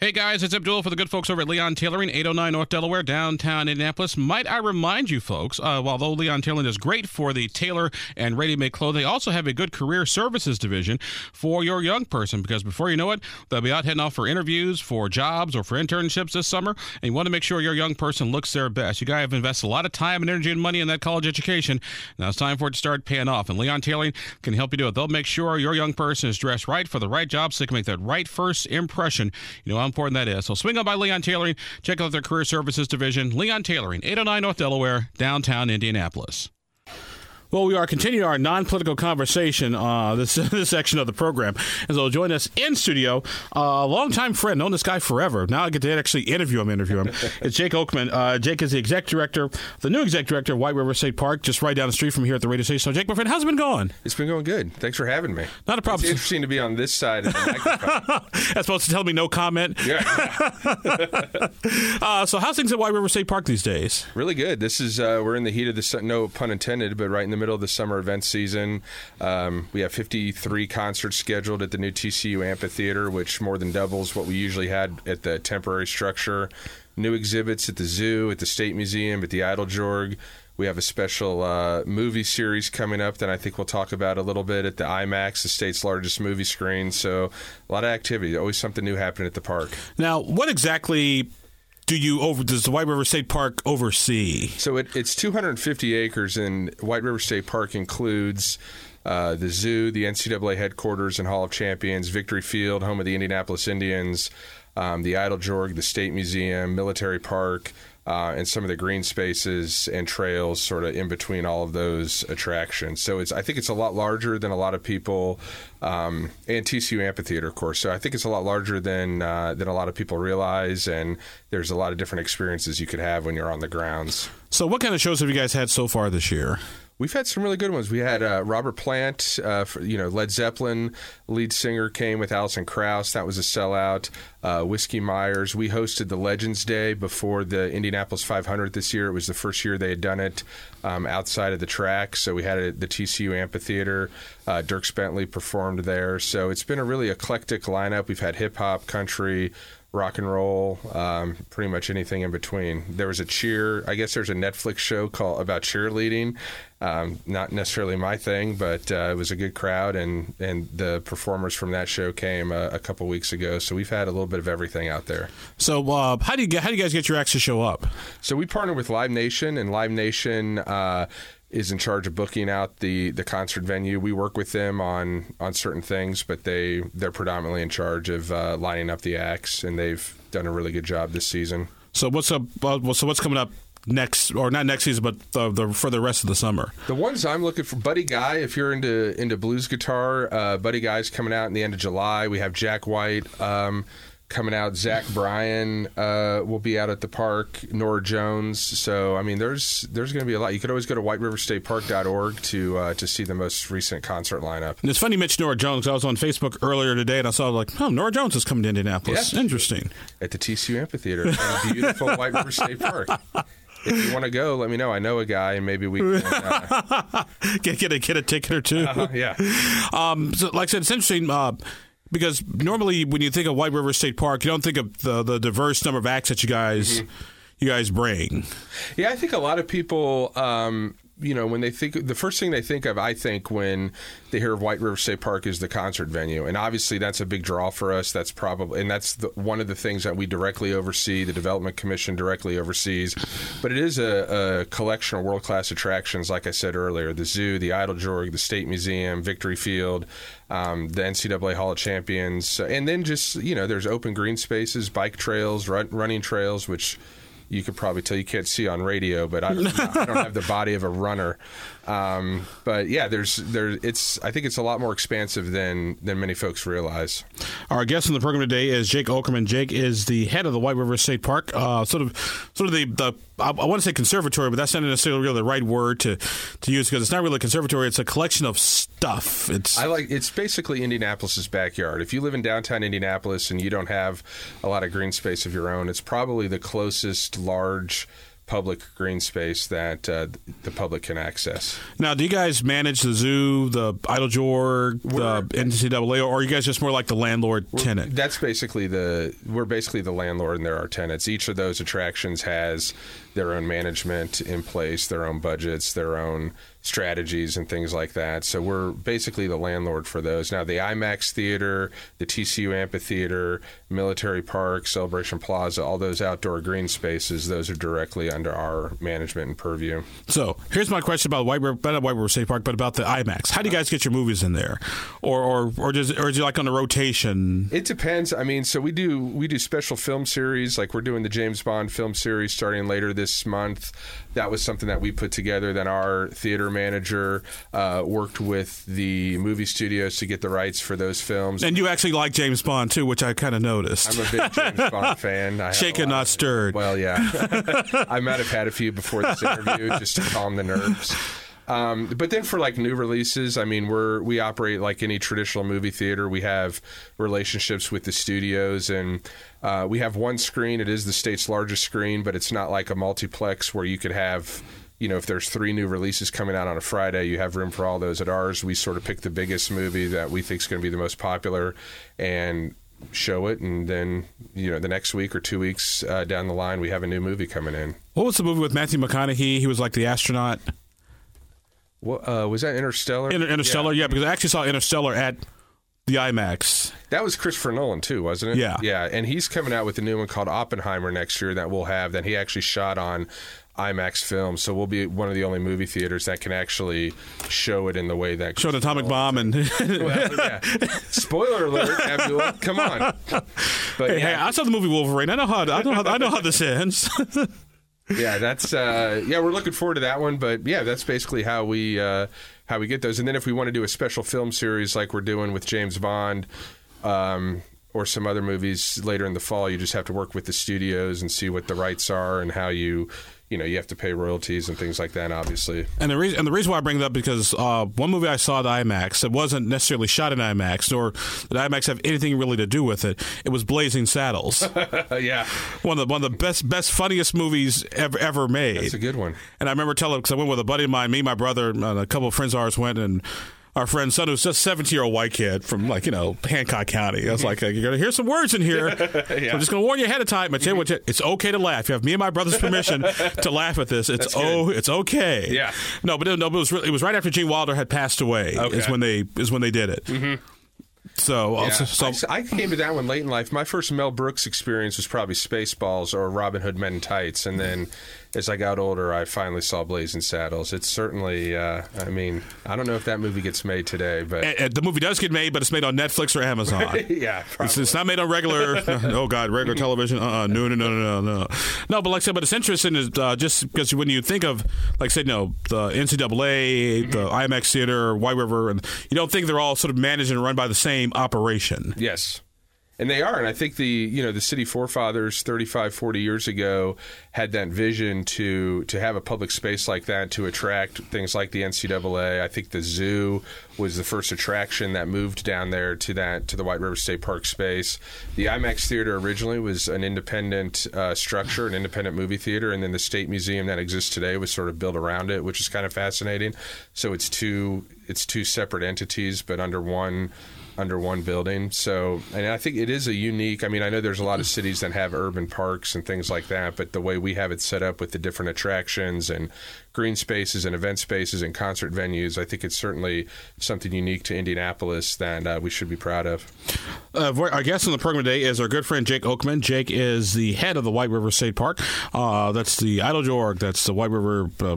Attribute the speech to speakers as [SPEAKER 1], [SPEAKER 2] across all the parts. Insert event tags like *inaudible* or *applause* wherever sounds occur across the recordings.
[SPEAKER 1] Hey guys, it's Abdul for the good folks over at Leon Tailoring, 809 North Delaware, downtown Indianapolis. Might I remind you folks, uh, although Leon Tailoring is great for the tailor and ready-made clothing, they also have a good career services division for your young person because before you know it, they'll be out heading off for interviews, for jobs, or for internships this summer, and you want to make sure your young person looks their best. You guys have invested a lot of time and energy and money in that college education. Now it's time for it to start paying off, and Leon Tailoring can help you do it. They'll make sure your young person is dressed right for the right job so they can make that right first impression. You know important that is. So swing on by Leon Tailoring. Check out their career services division, Leon Tailoring, 809 North Delaware, downtown Indianapolis. Well, we are continuing our non-political conversation uh, this *laughs* this section of the program, and so join us in studio uh, a longtime friend, known this guy forever. Now I get to actually interview him. Interview him. *laughs* it's Jake Oakman. Uh, Jake is the exec director, the new exec director of White River State Park, just right down the street from here at the radio station. So, Jake, my friend, how's it been going?
[SPEAKER 2] It's been going good. Thanks for having me.
[SPEAKER 1] Not a problem.
[SPEAKER 2] It's interesting to be on this side of the *laughs* microphone.
[SPEAKER 1] That's supposed to tell me no comment.
[SPEAKER 2] Yeah,
[SPEAKER 1] Uh, so, how's things at White River State Park these days?
[SPEAKER 2] really good. This is uh, we're in the heat of the su- no pun intended, but right in the middle of the summer event season. Um, we have 53 concerts scheduled at the new TCU amphitheater, which more than doubles what we usually had at the temporary structure. New exhibits at the zoo, at the State Museum, at the Eiteljorg. We have a special uh, movie series coming up that I think we'll talk about a little bit at the IMAX, the state's largest movie screen. So a lot of activity. Always something new happening at the park.
[SPEAKER 1] Now, what exactly do you over does the White River State Park oversee?
[SPEAKER 2] So it, it's 250 acres, and White River State Park includes uh, the zoo, the NCAA headquarters and Hall of Champions, Victory Field, home of the Indianapolis Indians, um, the Eiteljorg, the State Museum, Military Park. Uh, and some of the green spaces and trails, sort of in between all of those attractions. So it's, I think it's a lot larger than a lot of people, um, and TCU Amphitheater, of course. So I think it's a lot larger than uh, than a lot of people realize, and there's a lot of different experiences you could have when you're on the grounds.
[SPEAKER 1] So, what kind of shows have you guys had so far this year?
[SPEAKER 2] We've had some really good ones. We had uh, Robert Plant, uh, for, you know, Led Zeppelin lead singer came with Alison Krauss. That was a sellout. Uh, Whiskey Myers. We hosted the Legends Day before the Indianapolis 500 this year. It was the first year they had done it um, outside of the track. So we had it at the TCU Amphitheater. Uh, Dierks Bentley performed there. So it's been a really eclectic lineup. We've had hip hop, country, rock and roll, um, pretty much anything in between. There was a cheer. I guess there's a Netflix show called about cheerleading. Um, not necessarily my thing, but uh, it was a good crowd, and and the performers from that show came uh, a couple weeks ago. So we've had a little bit of everything out there.
[SPEAKER 1] So, uh, how do you get how do you guys get your acts to show up?
[SPEAKER 2] So we partner with Live Nation, and Live Nation uh, is in charge of booking out the the concert venue. We work with them on on certain things, but they they're predominantly in charge of uh, lining up the acts, and they've done a really good job this season.
[SPEAKER 1] So, what's up? Uh, so, what's coming up next, or not next season, but the, the, for the rest of the summer?
[SPEAKER 2] The ones I'm looking for, Buddy Guy. If you're into into blues guitar, uh, Buddy Guy's coming out in the end of July. We have Jack White. Um, Coming out, Zach Bryan uh, will be out at the park. Norah Jones. So I mean, there's there's going to be a lot. You could always go to WhiteRiverStatePark.org to uh, to see the most recent concert lineup.
[SPEAKER 1] And it's funny Mitch Norah Jones. I was on Facebook earlier today, and I saw like, oh, Norah Jones is coming to Indianapolis.
[SPEAKER 2] Yeah.
[SPEAKER 1] Interesting.
[SPEAKER 2] at the TCU Amphitheater beautiful White River State Park. If you want to go, let me know. I know a guy, and maybe we can. Uh, *laughs*
[SPEAKER 1] Get get a get a ticket or two.
[SPEAKER 2] yeah.
[SPEAKER 1] Um, so, like I said, it's interesting uh, because normally when you think of White River State Park, you don't think of the, the diverse number of acts that you guys you guys bring.
[SPEAKER 2] Yeah, I think a lot of people, um, you know, when they think the first thing they think of, I think when they hear of White River State Park is the concert venue, and obviously that's a big draw for us. That's probably and that's the, one of the things that we directly oversee. The Development Commission directly oversees, but it is a, a collection of world class attractions. Like I said earlier, the zoo, the Eiteljorg, the State Museum, Victory Field. Um, the NCAA Hall of Champions, and then just you know, there's open green spaces, bike trails, run, running trails, which you could probably tell you can't see on radio, but I, *laughs* I don't have the body of a runner. Um, but yeah, there's there. It's I think it's a lot more expansive than than many folks realize.
[SPEAKER 1] Our guest on the program today is Jake Oakman. Jake is the head of the White River State Park, uh, sort of, sort of the, the I, I want to say conservatory, but that's not necessarily really the right word to to use because it's not really a conservatory. It's a collection of stuff. It's
[SPEAKER 2] I like it's basically Indianapolis's backyard. If you live in downtown Indianapolis and you don't have a lot of green space of your own, it's probably the closest large public green space that uh, the public can access.
[SPEAKER 1] Now, do you guys manage the zoo, the Eiteljorg, the NCAA, or are you guys just more like the landlord tenant?
[SPEAKER 2] That's basically the we're basically the landlord and there are tenants. Each of those attractions has their own management in place, their own budgets, their own strategies and things like that. So we're basically the landlord for those. Now, the IMAX Theater, the TCU Amphitheater, Military Park, Celebration Plaza, all those outdoor green spaces, those are directly under our management and purview.
[SPEAKER 1] So here's my question about White River, not White River State Park, but about the IMAX. How do you guys get your movies in there, or or or does or is it like on a rotation?
[SPEAKER 2] It depends. I mean, so we do we do special film series, like we're doing the James Bond film series starting later this month. That was something that we put together. Then our theater manager uh, worked with the movie studios to get the rights for those films.
[SPEAKER 1] And you actually like James Bond too, which I kind of noticed.
[SPEAKER 2] I'm a big James Bond *laughs* fan. I
[SPEAKER 1] Shaken, not stirred.
[SPEAKER 2] Well, yeah. *laughs* *laughs* I might have had a few before this interview *laughs* just to calm the nerves. Um, but then for like new releases, I mean, we're we operate like any traditional movie theater. We have relationships with the studios, and uh, we have one screen. It is the state's largest screen, but it's not like a multiplex where you could have. You know, if there's three new releases coming out on a Friday, you have room for all those. At ours, we sort of pick the biggest movie that we think is going to be the most popular, and show it, and then you know the next week or two weeks uh, down the line, we have a new movie coming in.
[SPEAKER 1] What was the movie with Matthew McConaughey? He was like the astronaut.
[SPEAKER 2] What uh, was that? Interstellar.
[SPEAKER 1] Inter- Interstellar, yeah. yeah, because I actually saw Interstellar at the IMAX.
[SPEAKER 2] That was Christopher Nolan too, wasn't it?
[SPEAKER 1] Yeah,
[SPEAKER 2] yeah. And he's coming out with a new one called Oppenheimer next year that we'll have. That he actually shot on IMAX film, so we'll be one of the only movie theaters that can actually show it in the way that
[SPEAKER 1] show an atomic bomb and.
[SPEAKER 2] well, yeah. Spoiler alert, Abdul! Come on.
[SPEAKER 1] But hey, yeah. hey, I saw the movie Wolverine. I know how I know how, I know how this ends. *laughs*
[SPEAKER 2] yeah, that's uh, yeah. We're looking forward to that one, but yeah, that's basically how we uh, how we get those. And then if we want to do a special film series like we're doing with James Bond. Um, or some other movies later in the fall, you just have to work with the studios and see what the rights are and how you you know you have to pay royalties and things like that obviously.
[SPEAKER 1] And the reason and the reason why I bring it up because uh, one movie I saw at IMAX that wasn't necessarily shot in IMAX nor did IMAX have anything really to do with it it was Blazing Saddles. *laughs*
[SPEAKER 2] Yeah.
[SPEAKER 1] One of the one of the best best funniest movies ever ever made.
[SPEAKER 2] That's a good one.
[SPEAKER 1] And I remember telling because I went with a buddy of mine me my brother and a couple of friends of ours went and our friend's son who's just 17 year old white kid from like you know Hancock County. I was like, you're gonna hear some words in here. *laughs* yeah. so I'm just gonna warn you ahead of time. But it's okay to laugh. You have me and my brother's *laughs* permission to laugh at this. It's oh, it's okay.
[SPEAKER 2] Yeah.
[SPEAKER 1] No, but no, but it was really, it was right after Gene Wilder had passed away. Okay. Is when they is when they did it.
[SPEAKER 2] Mm-hmm.
[SPEAKER 1] So,
[SPEAKER 2] yeah. so, I, I, came to that one late in life. My first Mel Brooks experience was probably Spaceballs or Robin Hood Men in Tights, and then as I got older, I finally saw Blazing Saddles. It's certainly, uh, I mean, I don't know if that movie gets made today, but
[SPEAKER 1] and, and the movie does get made, but it's made on Netflix or Amazon. *laughs*
[SPEAKER 2] yeah,
[SPEAKER 1] it's, it's, not made on regular. *laughs* *laughs* oh God, regular television. Uh, uh no, no, no, no, no, no. But like I said, but it's interesting is uh, just because when you think of, like I said, you know, the NCAA, the IMAX Theater, White River, and you don't think they're all sort of managed and run by the same operation.
[SPEAKER 2] Yes and they are. And i think the you know the city forefathers 35 40 years ago had that vision to to have a public space like that to attract things like the ncaa i think the zoo was the first attraction that moved down there to that to the white river state park space. The imax theater originally was an independent uh, structure an independent movie theater. And then the state museum that exists today was sort of built around it which is kind of fascinating. So it's two it's two separate entities but under one under one building. So, and I think it is a unique. I mean, I know there's a lot of cities that have urban parks and things like that, but the way we have it set up with the different attractions and green spaces and event spaces and concert venues, I think it's certainly something unique to Indianapolis that uh, we should be proud of.
[SPEAKER 1] Uh, our guest on the program today is our good friend Jake Oakman. Jake is the head of the White River State Park. Uh, that's the Eiteljorg. That's the White River uh,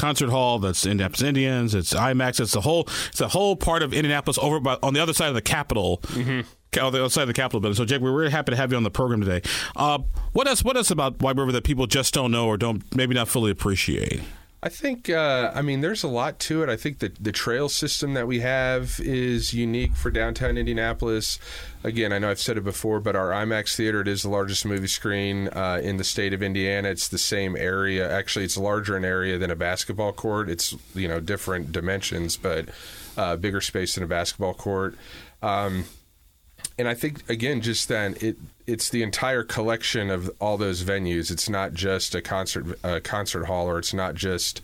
[SPEAKER 1] Concert Hall. That's Indianapolis Indians. It's IMAX. It's the whole. It's a whole part of Indianapolis over by, on the other side of the Capitol.
[SPEAKER 2] Mm-hmm
[SPEAKER 1] on the outside of the Capitol building. So, Jake, we're really happy to have you on the program today. Uh, what else? What else about White River that people just don't know or don't maybe not fully appreciate?
[SPEAKER 2] I think, uh, I mean, there's a lot to it. I think that the trail system that we have is unique for downtown Indianapolis. Again, I know I've said it before, but our IMAX theater, it is the largest movie screen uh, in the state of Indiana. It's the same area. Actually, it's larger in area than a basketball court. It's, you know, different dimensions, but uh, bigger space than a basketball court. Um, and I think, again, just then, it, it's the entire collection of all those venues. It's not just a concert a concert hall, or it's not just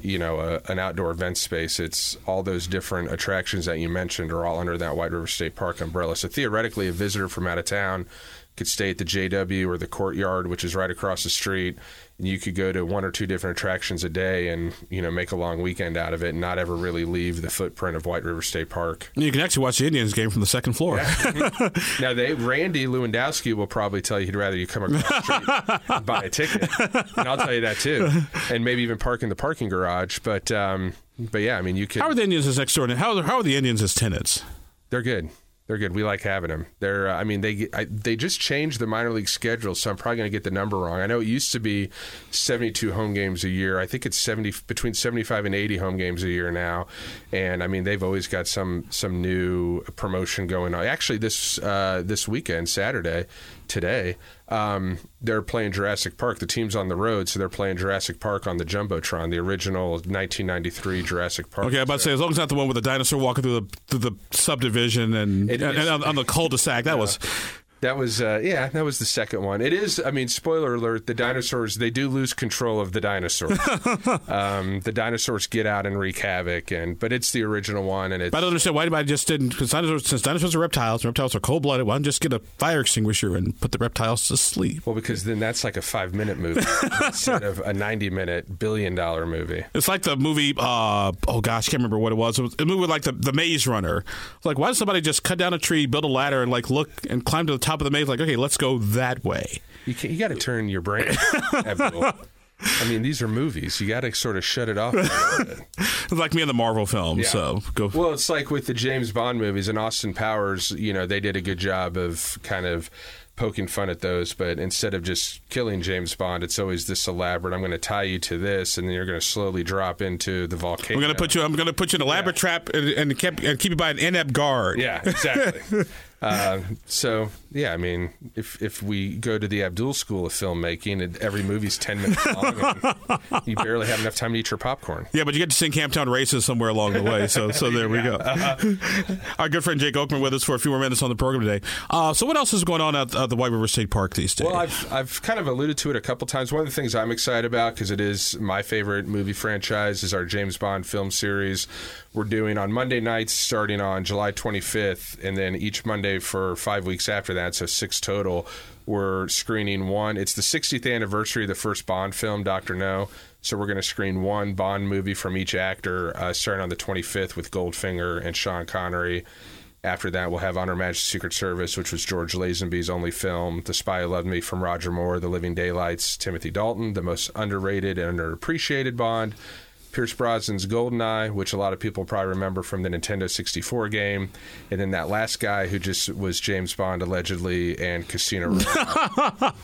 [SPEAKER 2] you know a, an outdoor event space. It's all those different attractions that you mentioned are all under that White River State Park umbrella. So theoretically, a visitor from out of town could stay at the JW or the Courtyard, which is right across the street. And you could go to one or two different attractions a day, and you know make a long weekend out of it, and not ever really leave the footprint of White River State Park.
[SPEAKER 1] You can actually watch the Indians game from the second floor.
[SPEAKER 2] Yeah. *laughs* now, they Randy Lewandowski will probably tell you he'd rather you come across the street and buy a ticket, and I'll tell you that too, and maybe even park in the parking garage. But um, but yeah, I mean, you can.
[SPEAKER 1] How are the Indians as next door? How are, how are the Indians as tenants?
[SPEAKER 2] They're good. They're good. We like having them. They're. Uh, I mean, they I, they just changed the minor league schedule, so I'm probably going to get the number wrong. I know it used to be 72 home games a year. I think it's 70 between 75 and 80 home games a year now. And I mean, they've always got some some new promotion going on. Actually, this uh, this weekend, Saturday, today, um, they're playing Jurassic Park. The team's on the road, so they're playing Jurassic Park on the jumbotron, the original 1993 Jurassic Park.
[SPEAKER 1] Okay, I'm about to say as long as it's not the one with the dinosaur walking through the through the subdivision and, and, and on, on, the cul-de-sac. That was
[SPEAKER 2] that was uh, yeah, that was the second one. It is. I mean, spoiler alert: the dinosaurs they do lose control of the dinosaurs. *laughs* um, the dinosaurs get out and wreak havoc, and but it's the original one, and it's.
[SPEAKER 1] But I don't understand why anybody just didn't because dinosaurs since dinosaurs are reptiles, and reptiles are cold blooded. Why don't just get a fire extinguisher and put the reptiles to sleep?
[SPEAKER 2] Well, because then that's like a five minute movie instead of a ninety minute billion dollar movie.
[SPEAKER 1] It's like the movie. Uh, oh gosh, I can't remember what it was. It was a movie like the the Maze Runner. Like, why does somebody just cut down a tree, build a ladder, and like look and climb to the top of the maze? Like, okay, let's go that way.
[SPEAKER 2] You, you got to turn your brain. *laughs* I mean, these are movies. You got to sort of shut it off. *laughs*
[SPEAKER 1] like me in the Marvel films. Yeah. So go.
[SPEAKER 2] Well, it's like with the James Bond movies and Austin Powers. You know, they did a good job of kind of poking fun at those, but instead of just killing James Bond, it's always this elaborate. I'm going to tie you to this, and then you're going to slowly drop into the volcano.
[SPEAKER 1] I'm going to put you. I'm going to put you in a elaborate yeah. trap and, and, keep, and keep you by an inept guard.
[SPEAKER 2] Yeah, exactly. *laughs* uh, so yeah, I mean, if if we go to the Abdul School of Filmmaking, every movie's ten minutes long, you barely have enough time to eat your popcorn.
[SPEAKER 1] Yeah, but you get to sing Camptown Races somewhere along the way. So so there we go. *laughs* Uh-huh. *laughs* Our good friend Jake Oakman with us for a few more minutes on the program today. Uh, so what else is going on at, at, the White River State Park these days?
[SPEAKER 2] Well, I've I've kind of alluded to it a couple times. One of the things I'm excited about because it is my favorite movie franchise is our James Bond film series. We're doing on Monday nights starting on July 25th, and then each Monday for five weeks after that, so six total. We're screening one. It's the 60th anniversary of the first Bond film, Doctor No. So we're going to screen one Bond movie from each actor, uh, starting on the 25th with Goldfinger and Sean Connery. After that, we'll have On Her Majesty's Secret Service, which was George Lazenby's only film. The Spy Who Loved Me from Roger Moore, The Living Daylights, Timothy Dalton, the most underrated and underappreciated Bond. Pierce Brosnan's Goldeneye, which a lot of people probably remember from the Nintendo 64 game, and then that last guy who just was James Bond allegedly, and Casino *laughs* Royale.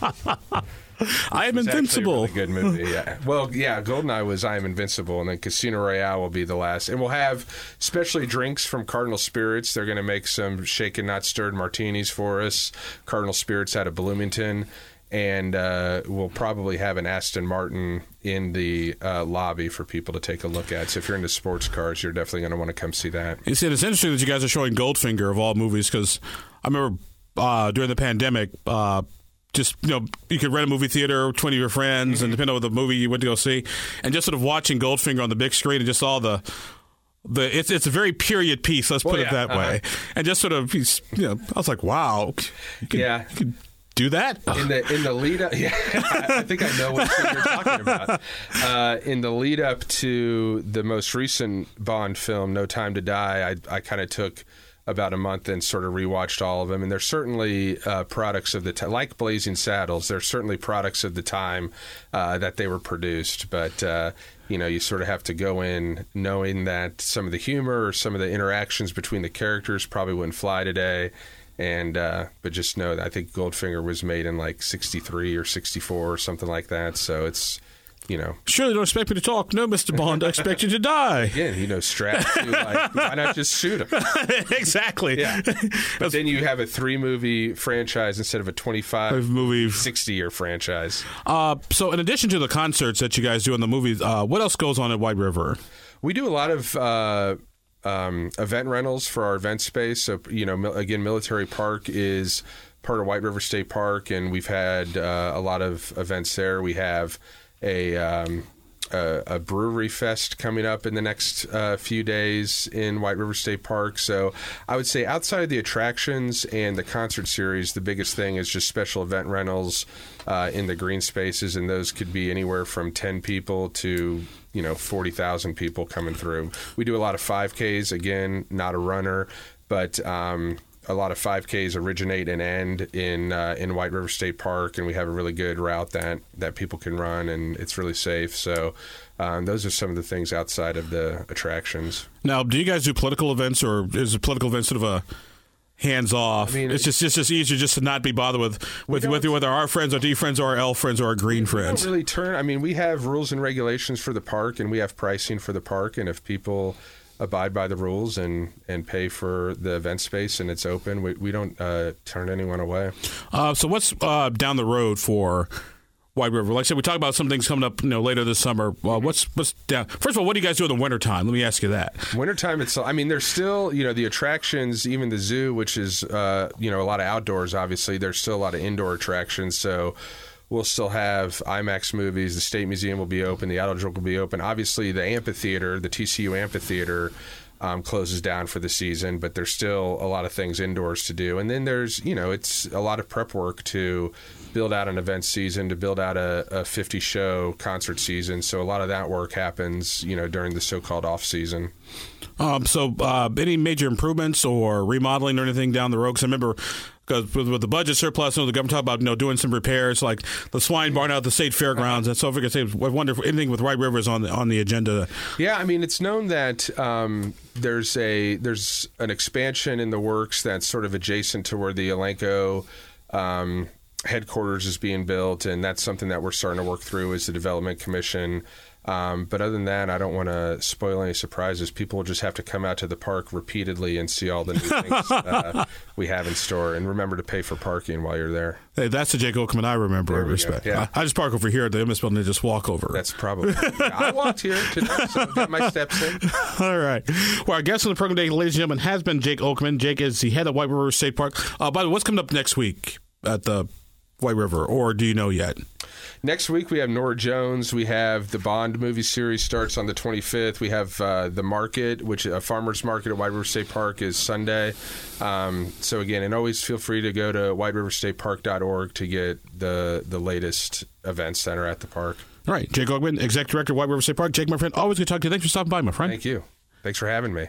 [SPEAKER 1] I am invincible.
[SPEAKER 2] Really good movie. Yeah. Well, yeah. Goldeneye was I am invincible, and then Casino Royale will be the last. And we'll have specialty drinks from Cardinal Spirits. They're going to make some shaken not stirred martinis for us. Cardinal Spirits out of Bloomington and uh, we'll probably have an Aston Martin in the uh, lobby for people to take a look at. So if you're into sports cars, you're definitely going to want to come see that.
[SPEAKER 1] You see, it's interesting that you guys are showing Goldfinger of all movies because I remember uh, during the pandemic. Uh, just you know, you could rent a movie theater, twenty of your friends, mm-hmm. and depending on the movie you went to go see, and just sort of watching Goldfinger on the big screen and just all the the it's it's a very period piece. Let's well, put yeah, it that uh-huh. way, and just sort of you know, I was like, wow,
[SPEAKER 2] you yeah,
[SPEAKER 1] you do that
[SPEAKER 2] in the in the lead up. *laughs* Yeah, I, think I know what you're talking about. Uh, in the lead up to the most recent Bond film, No Time to Die, I I kind of took about a month and sort of rewatched all of them. And they're certainly uh, products of the time, like Blazing Saddles. They're certainly products of the time uh, that they were produced. But uh, you know, you sort of have to go in knowing that some of the humor or some of the interactions between the characters probably wouldn't fly today and uh, but just know that I think Goldfinger was made in like '63 or '64 or something like that. So it's you know.
[SPEAKER 1] Surely don't expect me to talk. No, Mr. Bond, I expect you to die.
[SPEAKER 2] Again, you know, strapped to, like, why not just shoot him? *laughs*
[SPEAKER 1] exactly.
[SPEAKER 2] Yeah. *laughs* But then you have a three movie franchise instead of a 25 movie 60 year franchise.
[SPEAKER 1] Uh, so, in addition to the concerts that you guys do in the movies, uh, what else goes on at White River?
[SPEAKER 2] We do a lot of. Uh, um, event rentals for our event space. So, you know, again, Military Park is part of White River State Park, and we've had uh, a lot of events there. We have a um, a, a, brewery fest coming up in the next uh, few days in White River State Park. So I would say outside of the attractions and the concert series, the biggest thing is just special event rentals uh, in the green spaces, and those could be anywhere from ten people to you know forty thousand people coming through. We do a lot of 5Ks. Again, not a runner, but um, a lot of 5Ks originate and end in uh, in White River State Park, and we have a really good route that that people can run, and it's really safe. So. Um, those are some of the things outside of the attractions.
[SPEAKER 1] Now, do you guys do political events, or is political event sort of a hands off. I mean, it's just it's just easier just to not be bothered with with with whether our friends, our D friends, or our L friends, or our green friends.
[SPEAKER 2] don't really turn. I mean, we have rules and regulations for the park, and we have pricing for the park, and if people abide by the rules and and pay for the event space and it's open. We, we don't uh, turn anyone away.
[SPEAKER 1] Uh, so what's uh, down the road for White River? Like I said, we talk about some things coming up you know later this summer. what's what's down? First of all, what do you guys do in the wintertime? Let me ask you that.
[SPEAKER 2] Wintertime, it's I mean, there's still you know the attractions, even the zoo, which is uh, you know a lot of outdoors. Obviously, there's still a lot of indoor attractions. So we'll still have IMAX movies. The State Museum will be open. The Autodrome will be open. Obviously, the amphitheater, the TCU amphitheater, um, closes down for the season, but there's still a lot of things indoors to do. And then there's, you know, it's a lot of prep work to build out an event season, to build out a, a 50 show concert season. So a lot of that work happens, you know, during the so called off season.
[SPEAKER 1] Um, so, uh, any major improvements or remodeling or anything down the road? Because I remember because with, with, the budget surplus, you know, the government talked about you know doing some repairs like the swine barn out at the state fairgrounds, and so if we could say, I wonder if anything with White River is on the on the agenda.
[SPEAKER 2] Yeah, I mean, it's known that um, there's a there's an expansion in the works that's sort of adjacent to where the Elanco. Um, headquarters is being built, and that's something that we're starting to work through as the development commission. Um, but other than that, I don't want to spoil any surprises. People will just have to come out to the park repeatedly and see all the new things *laughs* uh, we have in store. And remember to pay for parking while you're there.
[SPEAKER 1] Hey, that's the Jake Oakman I remember. I respect. Yeah. I, I, just park over here at the MS building and just walk over.
[SPEAKER 2] That's probably. *laughs* yeah, I walked here today, so got my steps in. *laughs*
[SPEAKER 1] all right. Well, our guest on the program today, ladies and gentlemen, has been Jake Oakman. Jake is the head of White River State Park. Uh, by the way, what's coming up next week at the White River, or do you know yet?
[SPEAKER 2] Next week we have Norah Jones. We have the Bond movie series starts on the 25th. We have uh, the market, which a farmers market at White River State Park is Sunday. Um, so again, and always feel free to go to whiteriverstatepark.org to get the the latest events that are at the park.
[SPEAKER 1] All right, Jake Oakman, Executive Director, White River State Park. Jake, my friend, always good to talk to you. Thanks for stopping by, my friend.
[SPEAKER 2] Thank you. Thanks for having me.